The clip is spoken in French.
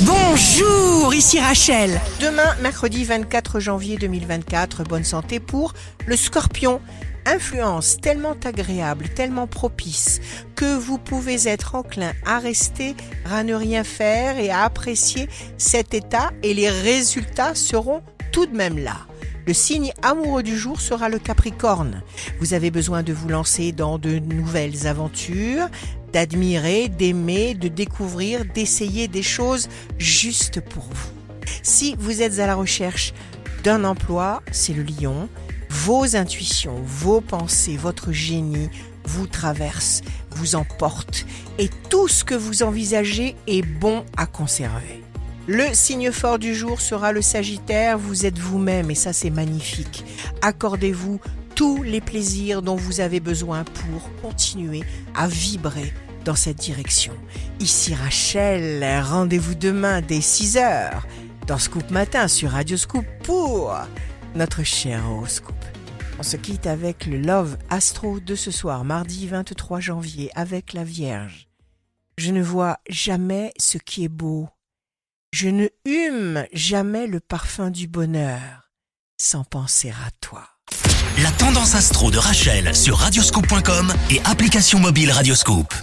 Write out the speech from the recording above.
Bonjour, ici Rachel. Demain, mercredi 24 janvier 2024, bonne santé pour le scorpion. Influence tellement agréable, tellement propice, que vous pouvez être enclin à rester, à ne rien faire et à apprécier cet état et les résultats seront tout de même là. Le signe amoureux du jour sera le Capricorne. Vous avez besoin de vous lancer dans de nouvelles aventures, d'admirer, d'aimer, de découvrir, d'essayer des choses justes pour vous. Si vous êtes à la recherche d'un emploi, c'est le lion. Vos intuitions, vos pensées, votre génie vous traversent, vous emportent et tout ce que vous envisagez est bon à conserver. Le signe fort du jour sera le Sagittaire, vous êtes vous-même et ça c'est magnifique. Accordez-vous tous les plaisirs dont vous avez besoin pour continuer à vibrer dans cette direction. Ici Rachel, rendez-vous demain dès 6h dans Scoop Matin sur Radio Scoop pour notre cher horoscope. On se quitte avec le Love Astro de ce soir, mardi 23 janvier, avec la Vierge. Je ne vois jamais ce qui est beau. Je ne hume jamais le parfum du bonheur sans penser à toi. La tendance astro de Rachel sur radioscope.com et application mobile Radioscope.